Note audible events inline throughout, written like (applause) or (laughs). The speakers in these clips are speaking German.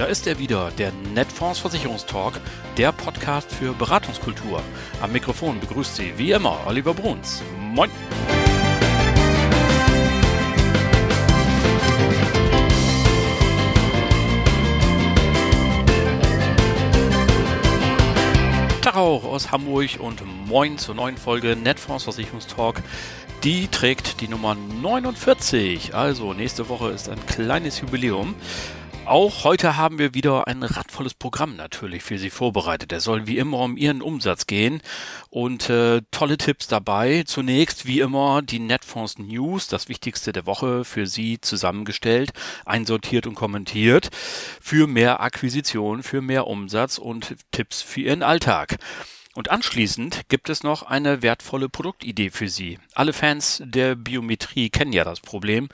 Da ist er wieder, der Netfonds Versicherungstalk, der Podcast für Beratungskultur. Am Mikrofon begrüßt Sie wie immer Oliver Bruns. Moin! Tag auch aus Hamburg und moin zur neuen Folge Netfonds Versicherungstalk. Die trägt die Nummer 49. Also nächste Woche ist ein kleines Jubiläum. Auch heute haben wir wieder ein radvolles Programm natürlich für Sie vorbereitet. Es soll wie immer um Ihren Umsatz gehen und äh, tolle Tipps dabei. Zunächst wie immer die Netfonds News, das Wichtigste der Woche für Sie zusammengestellt, einsortiert und kommentiert für mehr Akquisition, für mehr Umsatz und Tipps für Ihren Alltag. Und anschließend gibt es noch eine wertvolle Produktidee für Sie. Alle Fans der Biometrie kennen ja das Problem.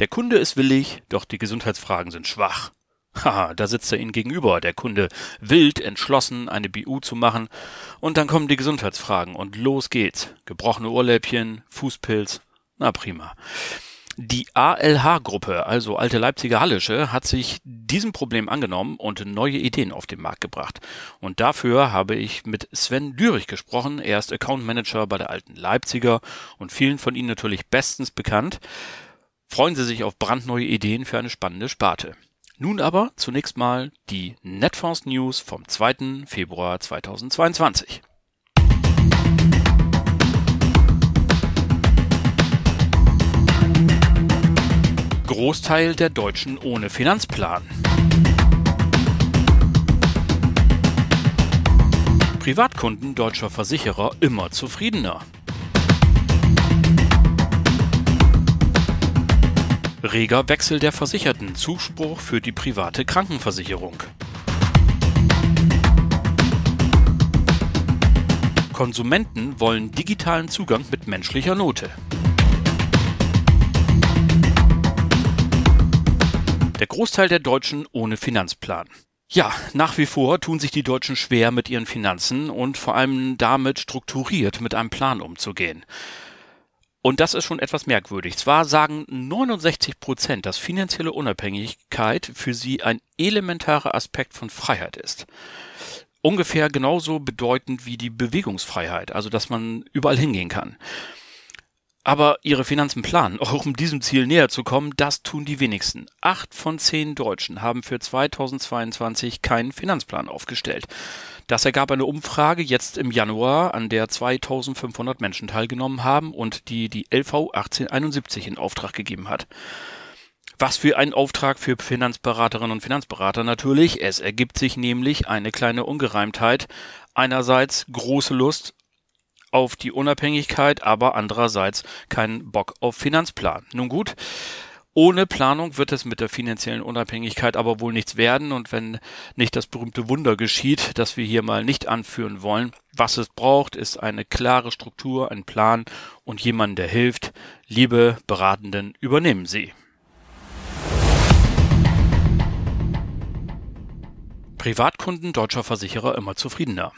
Der Kunde ist willig, doch die Gesundheitsfragen sind schwach. Haha, da sitzt er Ihnen gegenüber, der Kunde wild entschlossen, eine BU zu machen, und dann kommen die Gesundheitsfragen und los geht's. Gebrochene Ohrläppchen, Fußpilz, na prima. Die ALH-Gruppe, also Alte Leipziger Hallische, hat sich diesem Problem angenommen und neue Ideen auf den Markt gebracht. Und dafür habe ich mit Sven Dürich gesprochen. Er ist Account Manager bei der Alten Leipziger und vielen von Ihnen natürlich bestens bekannt. Freuen Sie sich auf brandneue Ideen für eine spannende Sparte. Nun aber zunächst mal die Netfonds News vom 2. Februar 2022. Großteil der Deutschen ohne Finanzplan. Privatkunden deutscher Versicherer immer zufriedener. Reger Wechsel der Versicherten. Zuspruch für die private Krankenversicherung. Konsumenten wollen digitalen Zugang mit menschlicher Note. Der Großteil der Deutschen ohne Finanzplan. Ja, nach wie vor tun sich die Deutschen schwer mit ihren Finanzen und vor allem damit strukturiert mit einem Plan umzugehen. Und das ist schon etwas merkwürdig. Zwar sagen 69 Prozent, dass finanzielle Unabhängigkeit für sie ein elementarer Aspekt von Freiheit ist. Ungefähr genauso bedeutend wie die Bewegungsfreiheit, also dass man überall hingehen kann. Aber ihre Finanzen planen, (laughs) auch um diesem Ziel näher zu kommen, das tun die wenigsten. Acht von zehn Deutschen haben für 2022 keinen Finanzplan aufgestellt. Das ergab eine Umfrage jetzt im Januar, an der 2500 Menschen teilgenommen haben und die die LV 1871 in Auftrag gegeben hat. Was für ein Auftrag für Finanzberaterinnen und Finanzberater natürlich. Es ergibt sich nämlich eine kleine Ungereimtheit. Einerseits große Lust auf die Unabhängigkeit, aber andererseits keinen Bock auf Finanzplan. Nun gut, ohne Planung wird es mit der finanziellen Unabhängigkeit aber wohl nichts werden und wenn nicht das berühmte Wunder geschieht, das wir hier mal nicht anführen wollen, was es braucht, ist eine klare Struktur, ein Plan und jemand, der hilft. Liebe Beratenden, übernehmen Sie. Privatkunden deutscher Versicherer immer zufriedener.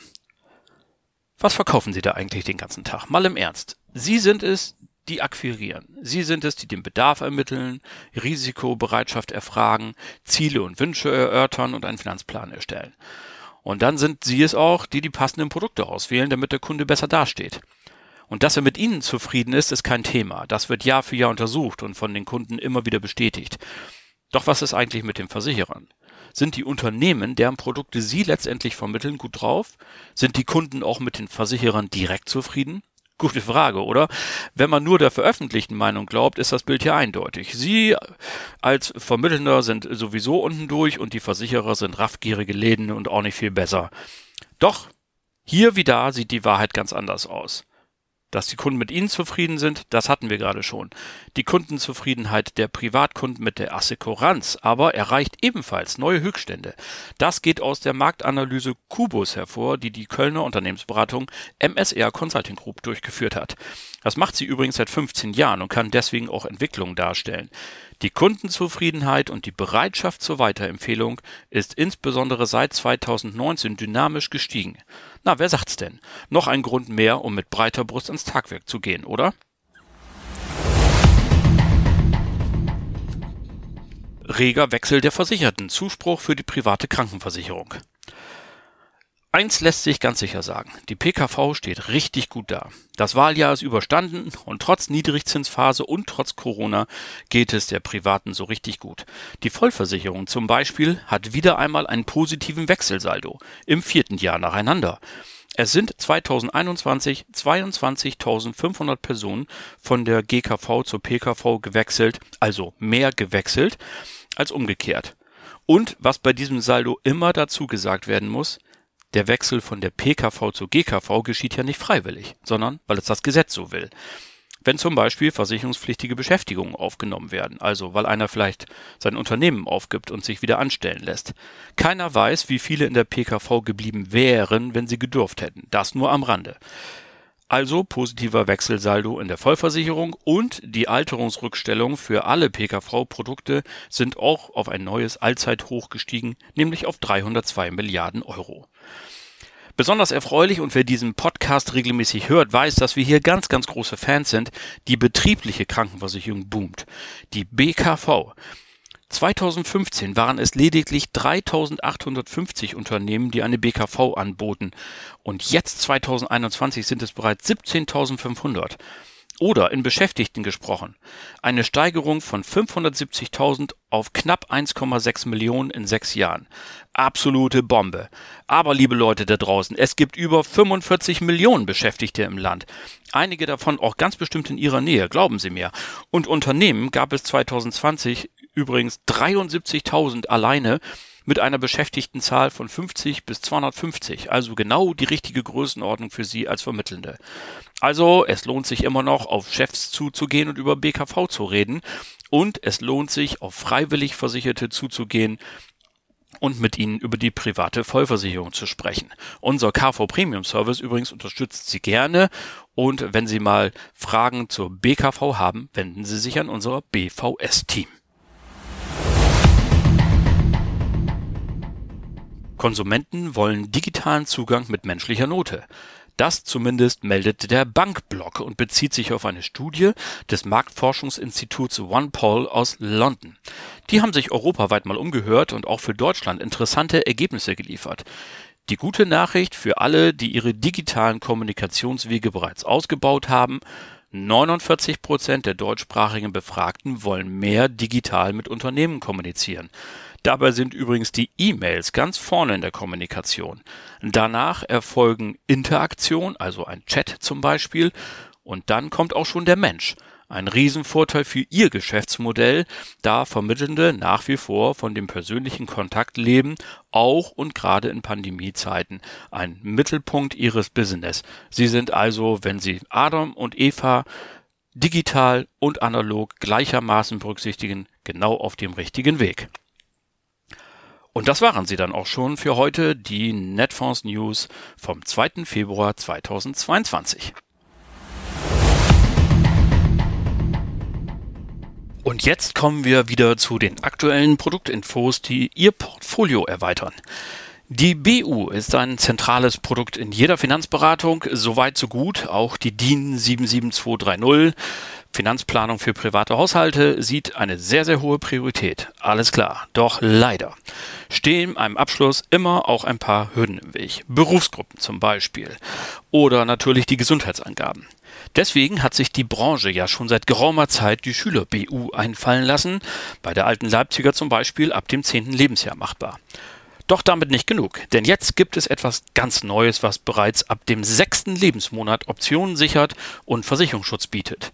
Was verkaufen Sie da eigentlich den ganzen Tag? Mal im Ernst. Sie sind es, die akquirieren. Sie sind es, die den Bedarf ermitteln, Risikobereitschaft erfragen, Ziele und Wünsche erörtern und einen Finanzplan erstellen. Und dann sind Sie es auch, die die passenden Produkte auswählen, damit der Kunde besser dasteht. Und dass er mit Ihnen zufrieden ist, ist kein Thema. Das wird Jahr für Jahr untersucht und von den Kunden immer wieder bestätigt. Doch was ist eigentlich mit den Versicherern? Sind die Unternehmen, deren Produkte Sie letztendlich vermitteln, gut drauf? Sind die Kunden auch mit den Versicherern direkt zufrieden? Gute Frage, oder? Wenn man nur der veröffentlichten Meinung glaubt, ist das Bild hier eindeutig. Sie als Vermittelnder sind sowieso unten durch und die Versicherer sind raffgierige Läden und auch nicht viel besser. Doch, hier wie da sieht die Wahrheit ganz anders aus. Dass die Kunden mit ihnen zufrieden sind, das hatten wir gerade schon. Die Kundenzufriedenheit der Privatkunden mit der Assekuranz aber erreicht ebenfalls neue Höchststände. Das geht aus der Marktanalyse Kubus hervor, die die Kölner Unternehmensberatung MSR Consulting Group durchgeführt hat. Das macht sie übrigens seit 15 Jahren und kann deswegen auch Entwicklungen darstellen. Die Kundenzufriedenheit und die Bereitschaft zur Weiterempfehlung ist insbesondere seit 2019 dynamisch gestiegen. Na, wer sagt's denn? Noch ein Grund mehr, um mit breiter Brust ans Tagwerk zu gehen, oder? Reger Wechsel der Versicherten. Zuspruch für die private Krankenversicherung. Eins lässt sich ganz sicher sagen. Die PKV steht richtig gut da. Das Wahljahr ist überstanden und trotz Niedrigzinsphase und trotz Corona geht es der Privaten so richtig gut. Die Vollversicherung zum Beispiel hat wieder einmal einen positiven Wechselsaldo im vierten Jahr nacheinander. Es sind 2021 22.500 Personen von der GKV zur PKV gewechselt, also mehr gewechselt als umgekehrt. Und was bei diesem Saldo immer dazu gesagt werden muss, der Wechsel von der PKV zur GKV geschieht ja nicht freiwillig, sondern weil es das Gesetz so will. Wenn zum Beispiel versicherungspflichtige Beschäftigungen aufgenommen werden, also weil einer vielleicht sein Unternehmen aufgibt und sich wieder anstellen lässt. Keiner weiß, wie viele in der PKV geblieben wären, wenn sie gedurft hätten. Das nur am Rande. Also positiver Wechselsaldo in der Vollversicherung und die Alterungsrückstellung für alle PKV-Produkte sind auch auf ein neues Allzeithoch gestiegen, nämlich auf 302 Milliarden Euro. Besonders erfreulich und wer diesen Podcast regelmäßig hört, weiß, dass wir hier ganz, ganz große Fans sind. Die betriebliche Krankenversicherung boomt. Die BKV 2015 waren es lediglich 3850 Unternehmen, die eine BKV anboten. Und jetzt 2021 sind es bereits 17.500. Oder in Beschäftigten gesprochen. Eine Steigerung von 570.000 auf knapp 1,6 Millionen in sechs Jahren. Absolute Bombe. Aber liebe Leute da draußen, es gibt über 45 Millionen Beschäftigte im Land. Einige davon auch ganz bestimmt in ihrer Nähe, glauben Sie mir. Und Unternehmen gab es 2020 übrigens 73.000 alleine mit einer Beschäftigtenzahl von 50 bis 250, also genau die richtige Größenordnung für Sie als Vermittelnde. Also es lohnt sich immer noch, auf Chefs zuzugehen und über BKV zu reden und es lohnt sich, auf freiwillig Versicherte zuzugehen und mit ihnen über die private Vollversicherung zu sprechen. Unser KV Premium Service übrigens unterstützt Sie gerne und wenn Sie mal Fragen zur BKV haben, wenden Sie sich an unser BVS-Team. Konsumenten wollen digitalen Zugang mit menschlicher Note. Das zumindest meldet der Bankblock und bezieht sich auf eine Studie des Marktforschungsinstituts OnePoll aus London. Die haben sich europaweit mal umgehört und auch für Deutschland interessante Ergebnisse geliefert. Die gute Nachricht für alle, die ihre digitalen Kommunikationswege bereits ausgebaut haben, 49 Prozent der deutschsprachigen Befragten wollen mehr digital mit Unternehmen kommunizieren. Dabei sind übrigens die E-Mails ganz vorne in der Kommunikation. Danach erfolgen Interaktion, also ein Chat zum Beispiel, und dann kommt auch schon der Mensch. Ein Riesenvorteil für Ihr Geschäftsmodell, da Vermittelnde nach wie vor von dem persönlichen Kontakt leben, auch und gerade in Pandemiezeiten. Ein Mittelpunkt Ihres Business. Sie sind also, wenn Sie Adam und Eva digital und analog gleichermaßen berücksichtigen, genau auf dem richtigen Weg. Und das waren sie dann auch schon für heute, die Netfonds News vom 2. Februar 2022. Und jetzt kommen wir wieder zu den aktuellen Produktinfos, die Ihr Portfolio erweitern. Die BU ist ein zentrales Produkt in jeder Finanzberatung, soweit so gut. Auch die DIN 77230 Finanzplanung für private Haushalte sieht eine sehr, sehr hohe Priorität. Alles klar. Doch leider stehen einem Abschluss immer auch ein paar Hürden im Weg. Berufsgruppen zum Beispiel. Oder natürlich die Gesundheitsangaben. Deswegen hat sich die Branche ja schon seit geraumer Zeit die Schüler-BU einfallen lassen, bei der alten Leipziger zum Beispiel ab dem zehnten Lebensjahr machbar. Doch damit nicht genug, denn jetzt gibt es etwas ganz Neues, was bereits ab dem sechsten Lebensmonat Optionen sichert und Versicherungsschutz bietet.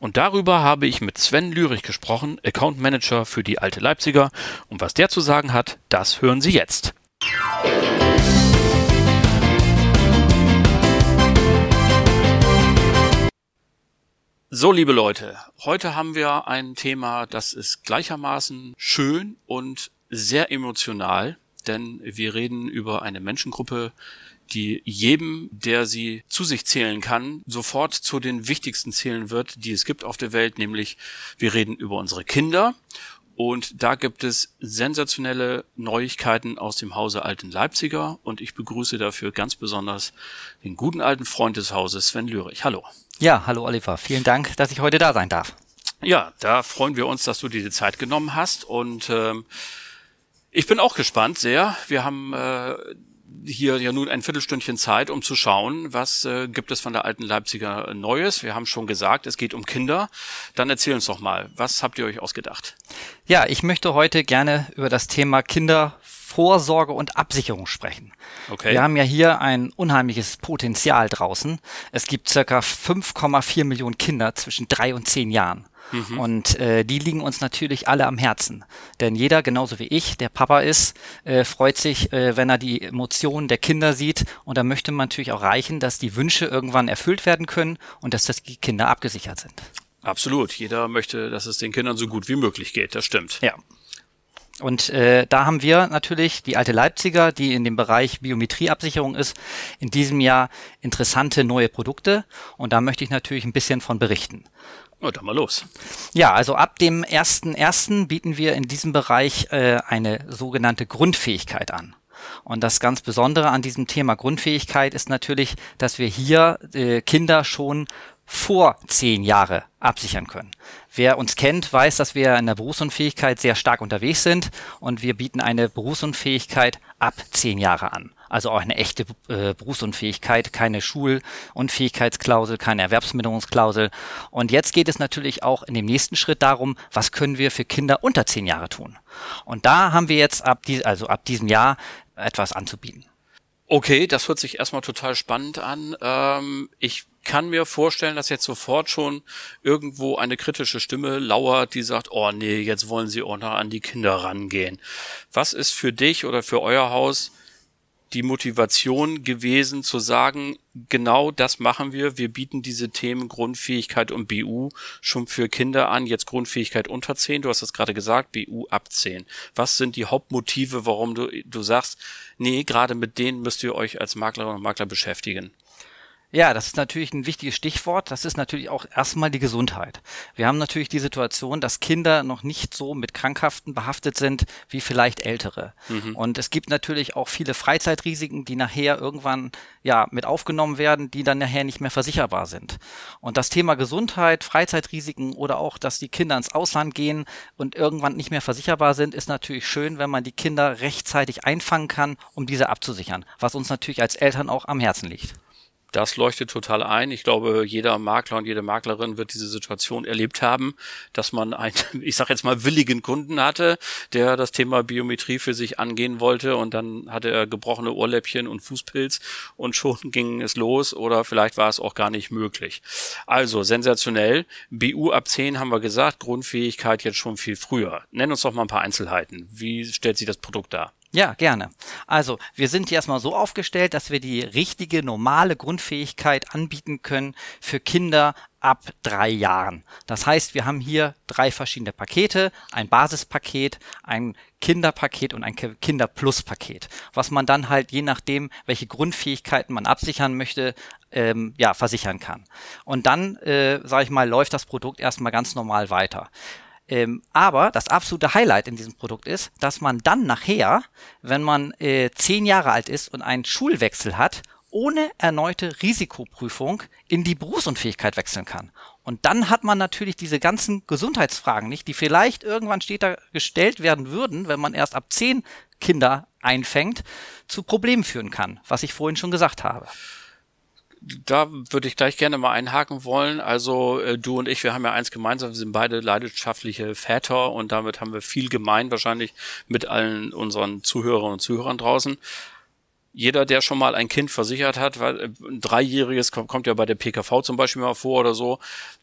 Und darüber habe ich mit Sven Lürich gesprochen, Account Manager für die Alte Leipziger. Und was der zu sagen hat, das hören Sie jetzt. So, liebe Leute, heute haben wir ein Thema, das ist gleichermaßen schön und sehr emotional, denn wir reden über eine Menschengruppe, die jedem, der sie zu sich zählen kann, sofort zu den wichtigsten zählen wird, die es gibt auf der Welt, nämlich wir reden über unsere Kinder Und da gibt es sensationelle Neuigkeiten aus dem Hause Alten Leipziger und ich begrüße dafür ganz besonders den guten alten Freund des Hauses, Sven Lürich. Hallo. Ja, hallo Oliver. Vielen Dank, dass ich heute da sein darf. Ja, da freuen wir uns, dass du dir die Zeit genommen hast und ähm, ich bin auch gespannt sehr. Wir haben äh, hier ja nun ein Viertelstündchen Zeit, um zu schauen, was äh, gibt es von der alten Leipziger Neues. Wir haben schon gesagt, es geht um Kinder. Dann erzähl uns doch mal, was habt ihr euch ausgedacht? Ja, ich möchte heute gerne über das Thema Kindervorsorge und Absicherung sprechen. Okay. Wir haben ja hier ein unheimliches Potenzial draußen. Es gibt circa 5,4 Millionen Kinder zwischen drei und zehn Jahren. Mhm. Und äh, die liegen uns natürlich alle am Herzen. Denn jeder, genauso wie ich, der Papa ist, äh, freut sich, äh, wenn er die Emotionen der Kinder sieht. Und da möchte man natürlich auch reichen, dass die Wünsche irgendwann erfüllt werden können und dass das die Kinder abgesichert sind. Absolut. Jeder möchte, dass es den Kindern so gut wie möglich geht. Das stimmt. Ja. Und äh, da haben wir natürlich die alte Leipziger, die in dem Bereich Biometrieabsicherung ist, in diesem Jahr interessante neue Produkte. Und da möchte ich natürlich ein bisschen von berichten. Oh, dann mal los. Ja, also ab dem ersten ersten bieten wir in diesem Bereich äh, eine sogenannte Grundfähigkeit an. Und das ganz Besondere an diesem Thema Grundfähigkeit ist natürlich, dass wir hier äh, Kinder schon vor zehn Jahre absichern können. Wer uns kennt, weiß, dass wir in der Berufsunfähigkeit sehr stark unterwegs sind und wir bieten eine Berufsunfähigkeit ab zehn Jahre an. Also auch eine echte äh, Berufsunfähigkeit, keine Schulunfähigkeitsklausel, keine Erwerbsminderungsklausel. Und jetzt geht es natürlich auch in dem nächsten Schritt darum, was können wir für Kinder unter zehn Jahre tun. Und da haben wir jetzt ab, die, also ab diesem Jahr etwas anzubieten. Okay, das hört sich erstmal total spannend an. Ähm, ich kann mir vorstellen, dass jetzt sofort schon irgendwo eine kritische Stimme lauert, die sagt, oh nee, jetzt wollen sie auch noch an die Kinder rangehen. Was ist für dich oder für euer Haus die Motivation gewesen zu sagen, genau das machen wir. Wir bieten diese Themen Grundfähigkeit und BU schon für Kinder an. Jetzt Grundfähigkeit unter 10. Du hast es gerade gesagt, BU ab 10. Was sind die Hauptmotive, warum du, du sagst, nee, gerade mit denen müsst ihr euch als Maklerinnen und Makler beschäftigen? Ja, das ist natürlich ein wichtiges Stichwort. Das ist natürlich auch erstmal die Gesundheit. Wir haben natürlich die Situation, dass Kinder noch nicht so mit Krankhaften behaftet sind wie vielleicht ältere. Mhm. Und es gibt natürlich auch viele Freizeitrisiken, die nachher irgendwann ja mit aufgenommen werden, die dann nachher nicht mehr versicherbar sind. Und das Thema Gesundheit, Freizeitrisiken oder auch, dass die Kinder ins Ausland gehen und irgendwann nicht mehr versicherbar sind, ist natürlich schön, wenn man die Kinder rechtzeitig einfangen kann, um diese abzusichern, was uns natürlich als Eltern auch am Herzen liegt das leuchtet total ein. Ich glaube, jeder Makler und jede Maklerin wird diese Situation erlebt haben, dass man einen, (laughs) ich sage jetzt mal, willigen Kunden hatte, der das Thema Biometrie für sich angehen wollte und dann hatte er gebrochene Ohrläppchen und Fußpilz und schon (laughs) ging es los oder vielleicht war es auch gar nicht möglich. Also sensationell. BU ab 10 haben wir gesagt, Grundfähigkeit jetzt schon viel früher. Nenn uns doch mal ein paar Einzelheiten. Wie stellt sich das Produkt dar? Ja, gerne. Also, wir sind hier erstmal so aufgestellt, dass wir die richtige, normale Grundfähigkeit anbieten können für Kinder ab drei Jahren. Das heißt, wir haben hier drei verschiedene Pakete, ein Basispaket, ein Kinderpaket und ein Kinderpluspaket, was man dann halt je nachdem, welche Grundfähigkeiten man absichern möchte, ähm, ja, versichern kann. Und dann, äh, sage ich mal, läuft das Produkt erstmal ganz normal weiter. Ähm, aber das absolute Highlight in diesem Produkt ist, dass man dann nachher, wenn man äh, zehn Jahre alt ist und einen Schulwechsel hat, ohne erneute Risikoprüfung in die Berufsunfähigkeit wechseln kann. Und dann hat man natürlich diese ganzen Gesundheitsfragen nicht, die vielleicht irgendwann später gestellt werden würden, wenn man erst ab zehn Kinder einfängt, zu Problemen führen kann, was ich vorhin schon gesagt habe da würde ich gleich gerne mal einhaken wollen. Also äh, du und ich, wir haben ja eins gemeinsam, wir sind beide leidenschaftliche Väter und damit haben wir viel gemein wahrscheinlich mit allen unseren Zuhörern und Zuhörern draußen jeder, der schon mal ein Kind versichert hat, weil äh, ein Dreijähriges kommt ja bei der PKV zum Beispiel mal vor oder so,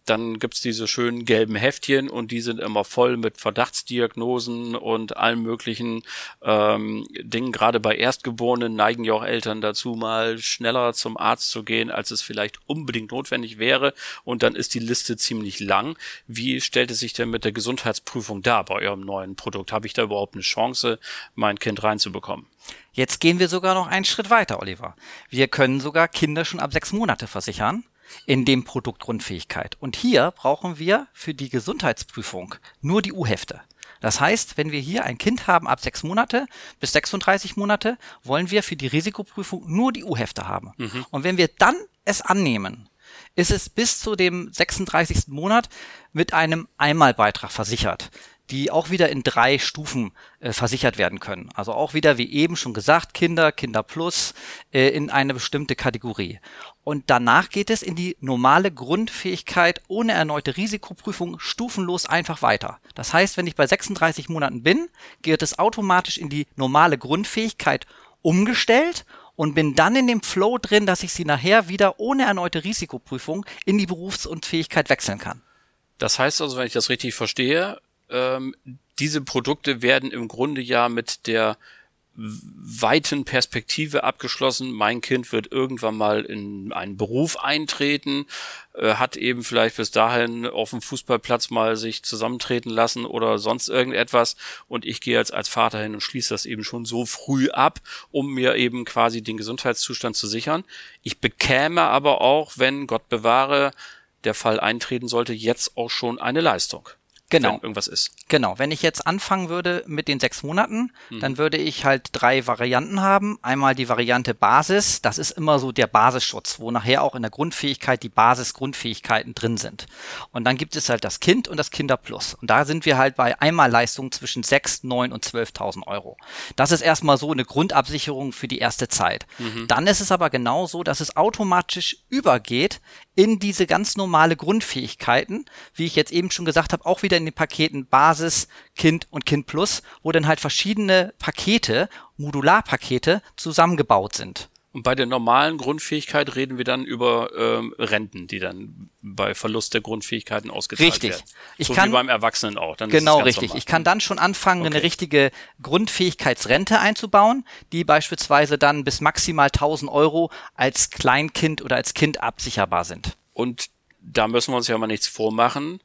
dann gibt's diese schönen gelben Heftchen und die sind immer voll mit Verdachtsdiagnosen und allen möglichen ähm, Dingen. Gerade bei Erstgeborenen neigen ja auch Eltern dazu, mal schneller zum Arzt zu gehen, als es vielleicht unbedingt notwendig wäre. Und dann ist die Liste ziemlich lang. Wie stellt es sich denn mit der Gesundheitsprüfung da bei eurem neuen Produkt? Habe ich da überhaupt eine Chance, mein Kind reinzubekommen? Jetzt gehen wir sogar noch einen Schritt weiter, Oliver. Wir können sogar Kinder schon ab sechs Monate versichern in dem Produkt Grundfähigkeit. Und hier brauchen wir für die Gesundheitsprüfung nur die U-Hefte. Das heißt, wenn wir hier ein Kind haben ab sechs Monate bis 36 Monate, wollen wir für die Risikoprüfung nur die U-Hefte haben. Mhm. Und wenn wir dann es annehmen, ist es bis zu dem 36. Monat mit einem Einmalbeitrag versichert die auch wieder in drei Stufen äh, versichert werden können. Also auch wieder, wie eben schon gesagt, Kinder, Kinder Plus äh, in eine bestimmte Kategorie. Und danach geht es in die normale Grundfähigkeit ohne erneute Risikoprüfung stufenlos einfach weiter. Das heißt, wenn ich bei 36 Monaten bin, geht es automatisch in die normale Grundfähigkeit umgestellt und bin dann in dem Flow drin, dass ich sie nachher wieder ohne erneute Risikoprüfung in die Berufsunfähigkeit wechseln kann. Das heißt also, wenn ich das richtig verstehe, ähm, diese Produkte werden im Grunde ja mit der weiten Perspektive abgeschlossen. Mein Kind wird irgendwann mal in einen Beruf eintreten, äh, hat eben vielleicht bis dahin auf dem Fußballplatz mal sich zusammentreten lassen oder sonst irgendetwas und ich gehe jetzt als Vater hin und schließe das eben schon so früh ab, um mir eben quasi den Gesundheitszustand zu sichern. Ich bekäme aber auch, wenn Gott bewahre, der Fall eintreten sollte, jetzt auch schon eine Leistung genau. wenn irgendwas ist. Genau, wenn ich jetzt anfangen würde mit den sechs Monaten, mhm. dann würde ich halt drei Varianten haben. Einmal die Variante Basis, das ist immer so der Basisschutz, wo nachher auch in der Grundfähigkeit die Basisgrundfähigkeiten drin sind. Und dann gibt es halt das Kind und das Kinderplus. Und da sind wir halt bei Einmalleistungen zwischen sechs, neun und 12.000 Euro. Das ist erstmal so eine Grundabsicherung für die erste Zeit. Mhm. Dann ist es aber genau so, dass es automatisch übergeht in diese ganz normale Grundfähigkeiten, wie ich jetzt eben schon gesagt habe, auch wieder in den Paketen Basis, Kind und Kind Plus, wo dann halt verschiedene Pakete, Modularpakete zusammengebaut sind. Und bei der normalen Grundfähigkeit reden wir dann über ähm, Renten, die dann bei Verlust der Grundfähigkeiten ausgezahlt richtig. werden. Ich so kann, wie beim Erwachsenen auch. Dann genau, richtig. Normal. Ich kann dann schon anfangen, okay. eine richtige Grundfähigkeitsrente einzubauen, die beispielsweise dann bis maximal 1000 Euro als Kleinkind oder als Kind absicherbar sind. Und da müssen wir uns ja mal nichts vormachen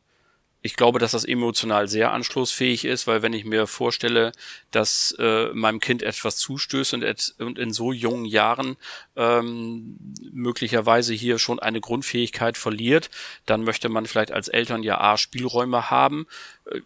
ich glaube, dass das emotional sehr anschlussfähig ist, weil wenn ich mir vorstelle, dass äh, meinem Kind etwas zustößt und, et, und in so jungen Jahren ähm, möglicherweise hier schon eine Grundfähigkeit verliert, dann möchte man vielleicht als Eltern ja A Spielräume haben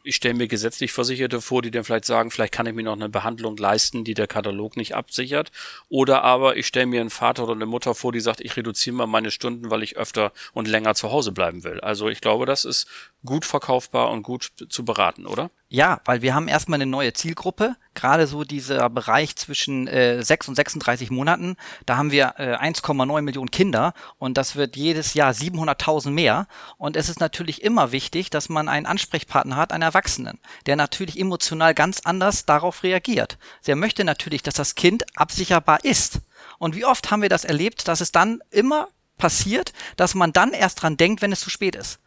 ich stelle mir gesetzlich Versicherte vor, die dann vielleicht sagen, vielleicht kann ich mir noch eine Behandlung leisten, die der Katalog nicht absichert. Oder aber ich stelle mir einen Vater oder eine Mutter vor, die sagt, ich reduziere mal meine Stunden, weil ich öfter und länger zu Hause bleiben will. Also ich glaube, das ist gut verkaufbar und gut zu beraten, oder? Ja, weil wir haben erstmal eine neue Zielgruppe, gerade so dieser Bereich zwischen äh, 6 und 36 Monaten, da haben wir äh, 1,9 Millionen Kinder und das wird jedes Jahr 700.000 mehr und es ist natürlich immer wichtig, dass man einen Ansprechpartner hat, einen Erwachsenen, der natürlich emotional ganz anders darauf reagiert. Der möchte natürlich, dass das Kind absicherbar ist. Und wie oft haben wir das erlebt, dass es dann immer passiert, dass man dann erst dran denkt, wenn es zu spät ist.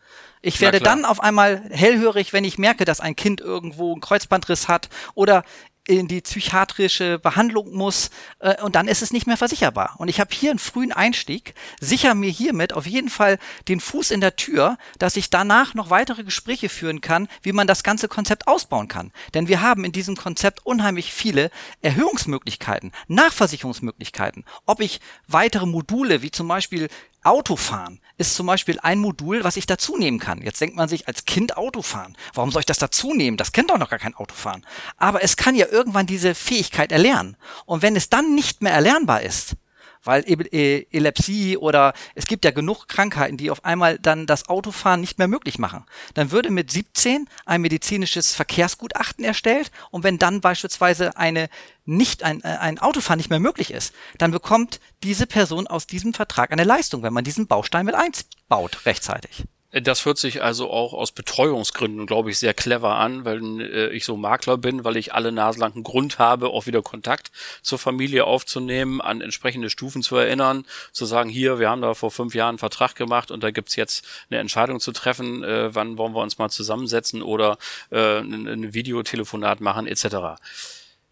Ich werde dann auf einmal hellhörig, wenn ich merke, dass ein Kind irgendwo einen Kreuzbandriss hat oder in die psychiatrische Behandlung muss äh, und dann ist es nicht mehr versicherbar. Und ich habe hier einen frühen Einstieg, sicher mir hiermit auf jeden Fall den Fuß in der Tür, dass ich danach noch weitere Gespräche führen kann, wie man das ganze Konzept ausbauen kann. Denn wir haben in diesem Konzept unheimlich viele Erhöhungsmöglichkeiten, Nachversicherungsmöglichkeiten. Ob ich weitere Module wie zum Beispiel Autofahren ist zum Beispiel ein Modul, was ich dazu nehmen kann. Jetzt denkt man sich als Kind Autofahren. Warum soll ich das dazu nehmen? Das kennt doch noch gar kein Autofahren. Aber es kann ja irgendwann diese Fähigkeit erlernen. Und wenn es dann nicht mehr erlernbar ist, weil e Epilepsie oder es gibt ja genug Krankheiten, die auf einmal dann das Autofahren nicht mehr möglich machen. Dann würde mit 17 ein medizinisches Verkehrsgutachten erstellt und wenn dann beispielsweise eine nicht ein, äh, ein Autofahren nicht mehr möglich ist, dann bekommt diese Person aus diesem Vertrag eine Leistung, wenn man diesen Baustein mit einbaut rechtzeitig. Das hört sich also auch aus Betreuungsgründen, glaube ich, sehr clever an, weil äh, ich so Makler bin, weil ich alle naselangen Grund habe, auch wieder Kontakt zur Familie aufzunehmen, an entsprechende Stufen zu erinnern, zu sagen, hier, wir haben da vor fünf Jahren einen Vertrag gemacht und da gibt's jetzt eine Entscheidung zu treffen, äh, wann wollen wir uns mal zusammensetzen oder äh, ein, ein Videotelefonat machen, etc.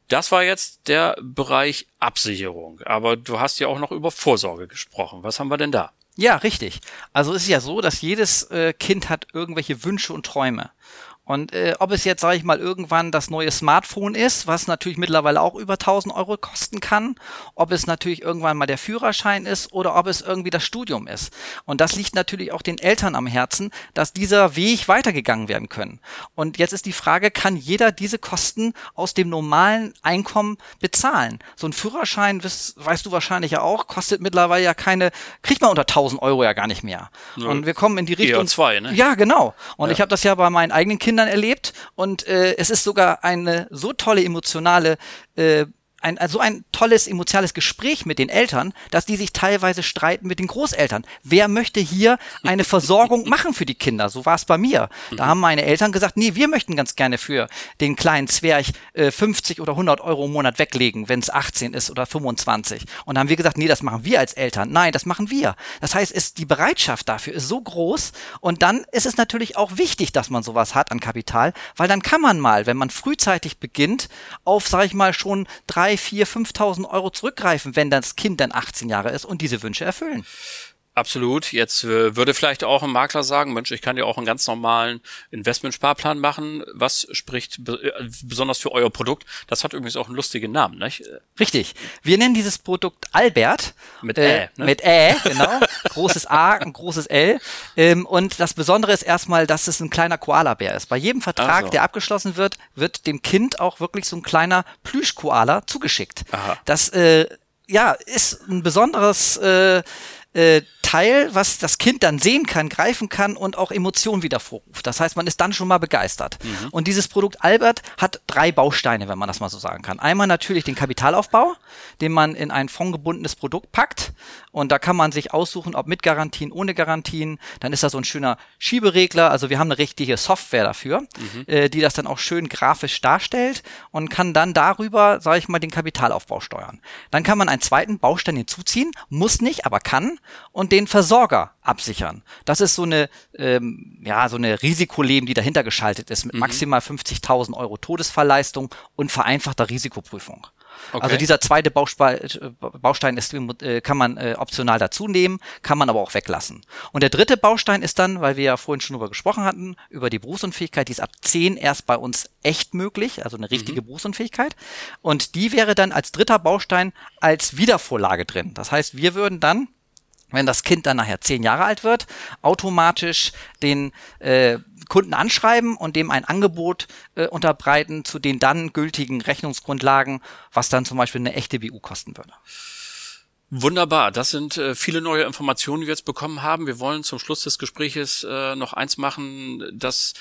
Das war jetzt der Bereich Absicherung, aber du hast ja auch noch über Vorsorge gesprochen. Was haben wir denn da? Ja, richtig. Also es ist ja so, dass jedes äh, Kind hat irgendwelche Wünsche und Träume. Und äh, ob es jetzt, sage ich mal, irgendwann das neue Smartphone ist, was natürlich mittlerweile auch über 1000 Euro kosten kann, ob es natürlich irgendwann mal der Führerschein ist oder ob es irgendwie das Studium ist. Und das liegt natürlich auch den Eltern am Herzen, dass dieser Weg weitergegangen werden können. Und jetzt ist die Frage, kann jeder diese Kosten aus dem normalen Einkommen bezahlen? So ein Führerschein, weißt, weißt du wahrscheinlich ja auch, kostet mittlerweile ja keine, kriegt man unter 1000 Euro ja gar nicht mehr. Ja. Und wir kommen in die Richtung. Zwei, ne? Ja, genau. Und ja. ich habe das ja bei meinen eigenen Kindern Kindern erlebt. Und äh, es ist sogar eine so tolle emotionale äh, ein, also ein tolles emotionales Gespräch mit den Eltern, dass die sich teilweise streiten mit den Großeltern. Wer möchte hier eine Versorgung (laughs) machen für die Kinder? So war es bei mir. Da haben meine Eltern gesagt, nee, wir möchten ganz gerne für den kleinen Zwerg äh, 50 oder 100 Euro im Monat weglegen, wenn es 18 ist oder 25. Und dann haben wir gesagt, nee, das machen wir als Eltern. Nein, das machen wir. Das heißt, ist die Bereitschaft dafür ist so groß und dann ist es natürlich auch wichtig, dass man sowas hat an Kapital, weil dann kann man mal, wenn man frühzeitig beginnt, auf, sag ich mal, schon drei, vier, 5.000 Euro zurückgreifen, wenn das Kind dann 18 Jahre ist und diese Wünsche erfüllen. Absolut. Jetzt äh, würde vielleicht auch ein Makler sagen, Mensch, ich kann ja auch einen ganz normalen Investmentsparplan machen. Was spricht äh, besonders für euer Produkt? Das hat übrigens auch einen lustigen Namen, nicht? Richtig. Wir nennen dieses Produkt Albert. Mit äh, Ä. Ne? Mit Ä, genau. großes A, ein großes L. Ähm, und das Besondere ist erstmal, dass es ein kleiner Koala-Bär ist. Bei jedem Vertrag, so. der abgeschlossen wird, wird dem Kind auch wirklich so ein kleiner Plüsch-Koala zugeschickt. Aha. Das äh, ja, ist ein besonderes äh, äh, Teil, was das Kind dann sehen kann, greifen kann und auch Emotionen wieder vorruft. Das heißt, man ist dann schon mal begeistert. Mhm. Und dieses Produkt Albert hat drei Bausteine, wenn man das mal so sagen kann. Einmal natürlich den Kapitalaufbau, den man in ein fondgebundenes Produkt packt. Und da kann man sich aussuchen, ob mit Garantien, ohne Garantien. Dann ist da so ein schöner Schieberegler. Also wir haben eine richtige Software dafür, mhm. äh, die das dann auch schön grafisch darstellt und kann dann darüber, sage ich mal, den Kapitalaufbau steuern. Dann kann man einen zweiten Baustein hinzuziehen, muss nicht, aber kann. Und den Versorger absichern. Das ist so eine, ähm, ja, so eine Risikoleben, die dahinter geschaltet ist mit mhm. maximal 50.000 Euro Todesfallleistung und vereinfachter Risikoprüfung. Okay. Also dieser zweite äh, Baustein ist, äh, kann man äh, optional dazu nehmen, kann man aber auch weglassen. Und der dritte Baustein ist dann, weil wir ja vorhin schon darüber gesprochen hatten, über die Berufsunfähigkeit, die ist ab 10 erst bei uns echt möglich, also eine richtige mhm. Berufsunfähigkeit. Und die wäre dann als dritter Baustein als Wiedervorlage drin. Das heißt, wir würden dann wenn das Kind dann nachher zehn Jahre alt wird, automatisch den äh, Kunden anschreiben und dem ein Angebot äh, unterbreiten zu den dann gültigen Rechnungsgrundlagen, was dann zum Beispiel eine echte BU kosten würde. Wunderbar, das sind äh, viele neue Informationen, die wir jetzt bekommen haben. Wir wollen zum Schluss des Gespräches äh, noch eins machen, dass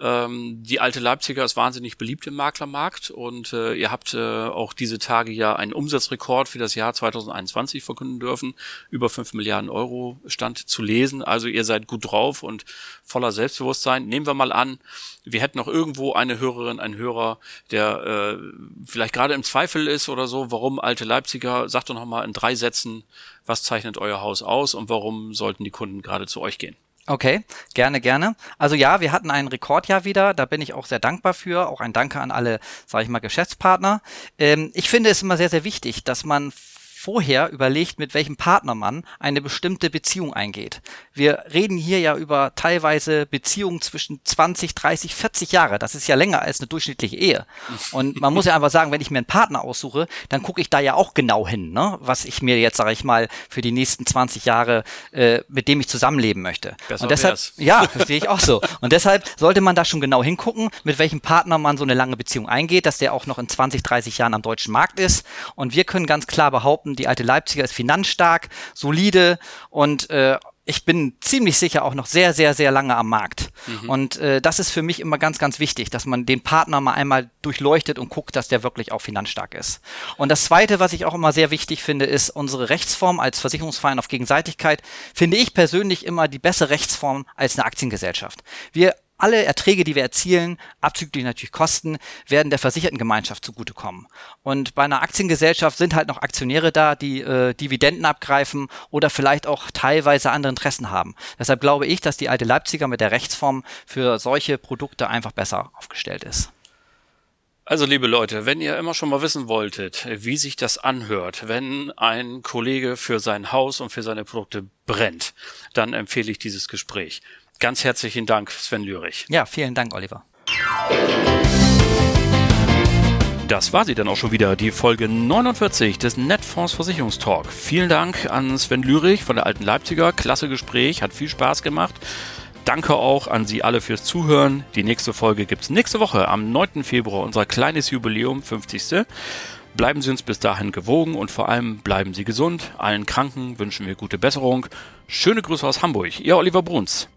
ähm, die alte Leipziger ist wahnsinnig beliebt im Maklermarkt und äh, ihr habt äh, auch diese Tage ja einen Umsatzrekord für das Jahr 2021 verkünden dürfen. Über fünf Milliarden Euro stand zu lesen. Also ihr seid gut drauf und voller Selbstbewusstsein. Nehmen wir mal an, wir hätten noch irgendwo eine Hörerin, einen Hörer, der äh, vielleicht gerade im Zweifel ist oder so, warum alte Leipziger, sagt doch noch mal in drei Sätzen, was zeichnet euer Haus aus und warum sollten die Kunden gerade zu euch gehen? Okay, gerne, gerne. Also ja, wir hatten ein Rekordjahr wieder, da bin ich auch sehr dankbar für. Auch ein Danke an alle, sage ich mal, Geschäftspartner. Ähm, ich finde es immer sehr, sehr wichtig, dass man vorher überlegt, mit welchem Partner man eine bestimmte Beziehung eingeht. Wir reden hier ja über teilweise Beziehungen zwischen 20, 30, 40 Jahre. Das ist ja länger als eine durchschnittliche Ehe. Und man muss ja einfach sagen, wenn ich mir einen Partner aussuche, dann gucke ich da ja auch genau hin, ne? was ich mir jetzt, sage ich mal, für die nächsten 20 Jahre, äh, mit dem ich zusammenleben möchte. Besser Und deshalb, wär's. ja, sehe ich auch so. Und deshalb sollte man da schon genau hingucken, mit welchem Partner man so eine lange Beziehung eingeht, dass der auch noch in 20, 30 Jahren am deutschen Markt ist. Und wir können ganz klar behaupten, behaupten, die alte Leipziger ist finanzstark, solide und äh, ich bin ziemlich sicher auch noch sehr, sehr, sehr lange am Markt. Mhm. Und äh, das ist für mich immer ganz, ganz wichtig, dass man den Partner mal einmal durchleuchtet und guckt, dass der wirklich auch finanzstark ist. Und das Zweite, was ich auch immer sehr wichtig finde, ist unsere Rechtsform als Versicherungsverein auf Gegenseitigkeit. Finde ich persönlich immer die bessere Rechtsform als eine Aktiengesellschaft. Wir alle Erträge, die wir erzielen, abzüglich natürlich Kosten, werden der versicherten Gemeinschaft zugutekommen. Und bei einer Aktiengesellschaft sind halt noch Aktionäre da, die äh, Dividenden abgreifen oder vielleicht auch teilweise andere Interessen haben. Deshalb glaube ich, dass die alte Leipziger mit der Rechtsform für solche Produkte einfach besser aufgestellt ist. Also liebe Leute, wenn ihr immer schon mal wissen wolltet, wie sich das anhört, wenn ein Kollege für sein Haus und für seine Produkte brennt, dann empfehle ich dieses Gespräch. Ganz herzlichen Dank, Sven Lürich. Ja, vielen Dank, Oliver. Das war sie dann auch schon wieder, die Folge 49 des Netfonds Versicherungstalk. Vielen Dank an Sven Lürich von der Alten Leipziger. Klasse Gespräch, hat viel Spaß gemacht. Danke auch an Sie alle fürs Zuhören. Die nächste Folge gibt es nächste Woche am 9. Februar, unser kleines Jubiläum, 50. Bleiben Sie uns bis dahin gewogen und vor allem bleiben Sie gesund. Allen Kranken wünschen wir gute Besserung. Schöne Grüße aus Hamburg. Ihr Oliver Bruns.